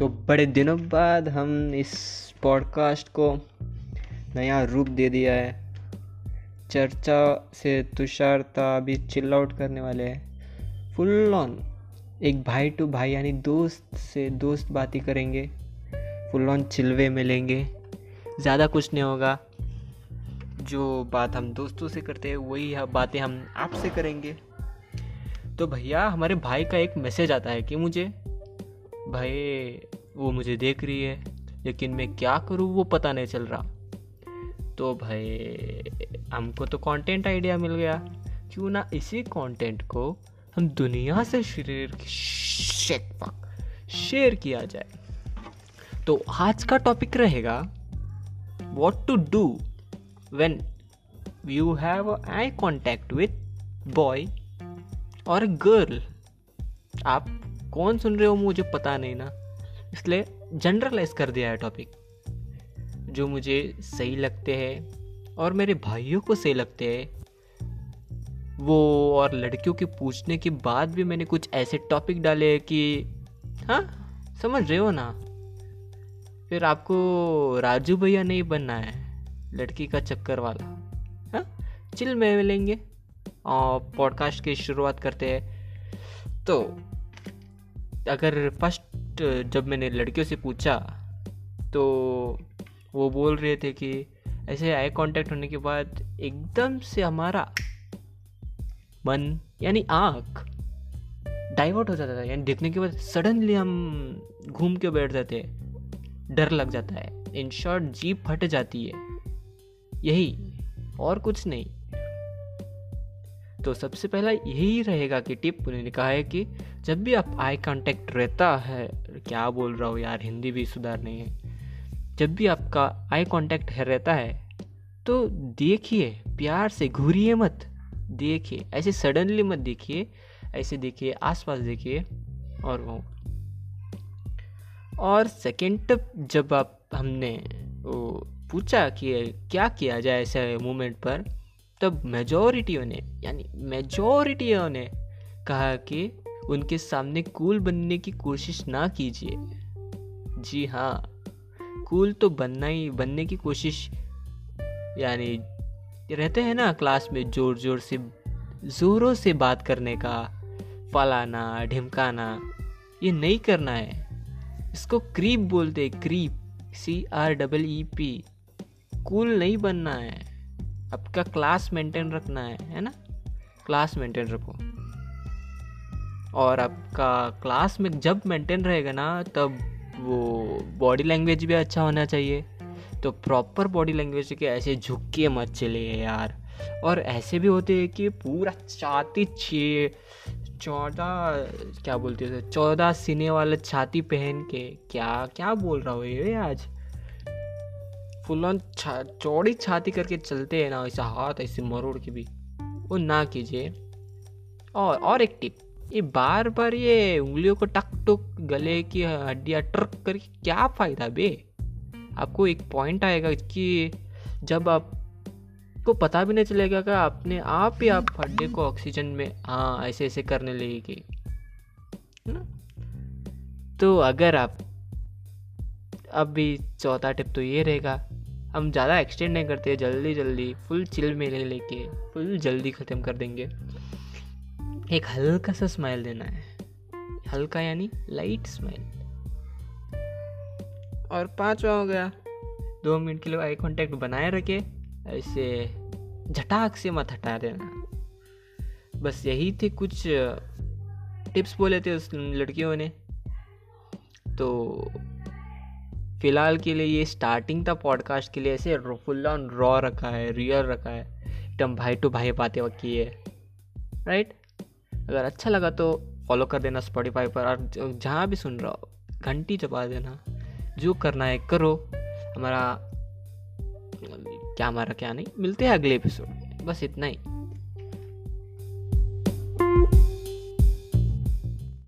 तो बड़े दिनों बाद हम इस पॉडकास्ट को नया रूप दे दिया है। चर्चा से तुषारता अभी चिल आउट करने वाले हैं। फुल ऑन एक भाई टू भाई यानी दोस्त से दोस्त बातें करेंगे। फुल ऑन चिलवे मिलेंगे। ज़्यादा कुछ नहीं होगा। जो बात हम दोस्तों से करते हैं, वही बातें हम आपसे करेंगे। तो भैया, हमारे भाई का एक मैसेज आता है कि मुझे, भाई वो मुझे देख रही है, लेकिन मैं क्या करूँ वो पता नहीं चल रहा। तो भाई, हमको तो कंटेंट आइडिया मिल गया। क्यों ना इसी कंटेंट को हम दुनिया से शेयर शेयर किया जाए। तो आज का टॉपिक रहेगा what to do when you have eye contact with boy और गर्ल आप कौन सुन रहे हो मुझे पता नहीं ना। इसलिए जनरलाइज कर दिया है टॉपिक जो मुझे सही लगते हैं और मेरे भाइयों को सही लगते हैं, वो और लड़कियों के पूछने के बाद भी मैंने कुछ ऐसे टॉपिक डाले कि हाँ समझ रहे हो ना? फिर आपको राजू भैया नहीं बनना है, लड़की का चक्कर वाला। हाँ चिल में मिलेंगे और पॉडकास्ट की शुरुआत करते हैं। तो अगर फ़र्स्ट जब मैंने लड़कियों से पूछा तो वो बोल रहे थे कि ऐसे आई कांटेक्ट होने के बाद एकदम से हमारा मन, यानी आँख डाइवर्ट हो जाता था। यानी देखने के बाद सडनली हम घूम के बैठ जाते हैं। डर लग जाता है। इन शॉर्ट जीप फट जाती है। यही और कुछ नहीं। तो सबसे पहला यही रहेगा कि टिप उन्होंने कहा है कि जब भी आप आई कांटेक्ट रहता है क्या बोल रहा हो यार? हिंदी भी सुधार नहीं है। जब भी आपका आई कांटेक्ट रहता है तो देखिए, प्यार से घूरिए मत। देखिए, ऐसे सडनली मत देखिए, ऐसे देखिए, आसपास देखिए, और वो। और सेकेंड टिप जब आप, हमने वो पूछा कि क्या किया जाए ऐसे मोमेंट पर, तब मेजोरिटियों ने, यानी मेजोरिटियों ने कहा कि उनके सामने कूल बनने की कोशिश ना कीजिए। जी हाँ कूल तो बनना ही, बनने की कोशिश, यानी रहते हैं ना क्लास में ज़ोर ज़ोर से, ज़ोरों से बात करने का, फलाना, ढिमकाना, ये नहीं करना है। इसको क्रीप बोलते creep C R double E P cool नहीं बनना है। आपका क्लास मेंटेन रखना है है ना? क्लास मेंटेन रखो। और आपका क्लास में जब मेंटेन रहेगा ना तब वो बॉडी लैंग्वेज भी अच्छा होना चाहिए। तो प्रॉपर बॉडी लैंग्वेज के ऐसे झुक के मत चले यार। और ऐसे भी होते हैं कि पूरा छाती छे चौदह क्या बोलते हैं चौदह सीने वाला छाती पहन के क्या क्या बोल रहा हो ये आज? फुल ऑन छा, चौड़ी छाती करके चलते हैं ना ऐसा हाथ ऐसे मरोड़ के भी। वो ना कीजिए। और और एक टिप ये बार बार ये उंगलियों को टक टुक गले की हड्डियाँ ट्रक करके क्या फ़ायदा बे? आपको एक पॉइंट आएगा कि जब आप को पता भी नहीं चलेगा कि अपने आप ही आप हड्डे को ऑक्सीजन में हाँ ऐसे ऐसे करने लगेगी ना? तो अगर आप अभी चौथा टिप तो ये रहेगा, हम ज़्यादा एक्सटेंड नहीं करते, जल्दी जल्दी फुल चिल में ले लेके फुल जल्दी ख़त्म कर देंगे। एक हल्का सा स्माइल देना है। हल्का यानी लाइट स्माइल और पांचवा हो गया। दो मिनट के लिए आई कांटेक्ट बनाए रखे ऐसे झटाक से मत हटा देना। बस यही थे कुछ टिप्स बोले थे उस लड़कियों ने। तो फ़िलहाल के लिए ये स्टार्टिंग था पॉडकास्ट के लिए। ऐसे फुल ऑन रॉ रखा है रियल रखा है। एकदम भाई टू भाई बातें की है। राइट अगर अच्छा लगा तो फॉलो कर देना स्पॉटीफाई पर और जहाँ भी सुन रहा हो, घंटी चबा देना। जो करना है करो। हमारा क्या हमारा क्या नहीं? मिलते हैं अगले एपिसोड में। बस इतना ही।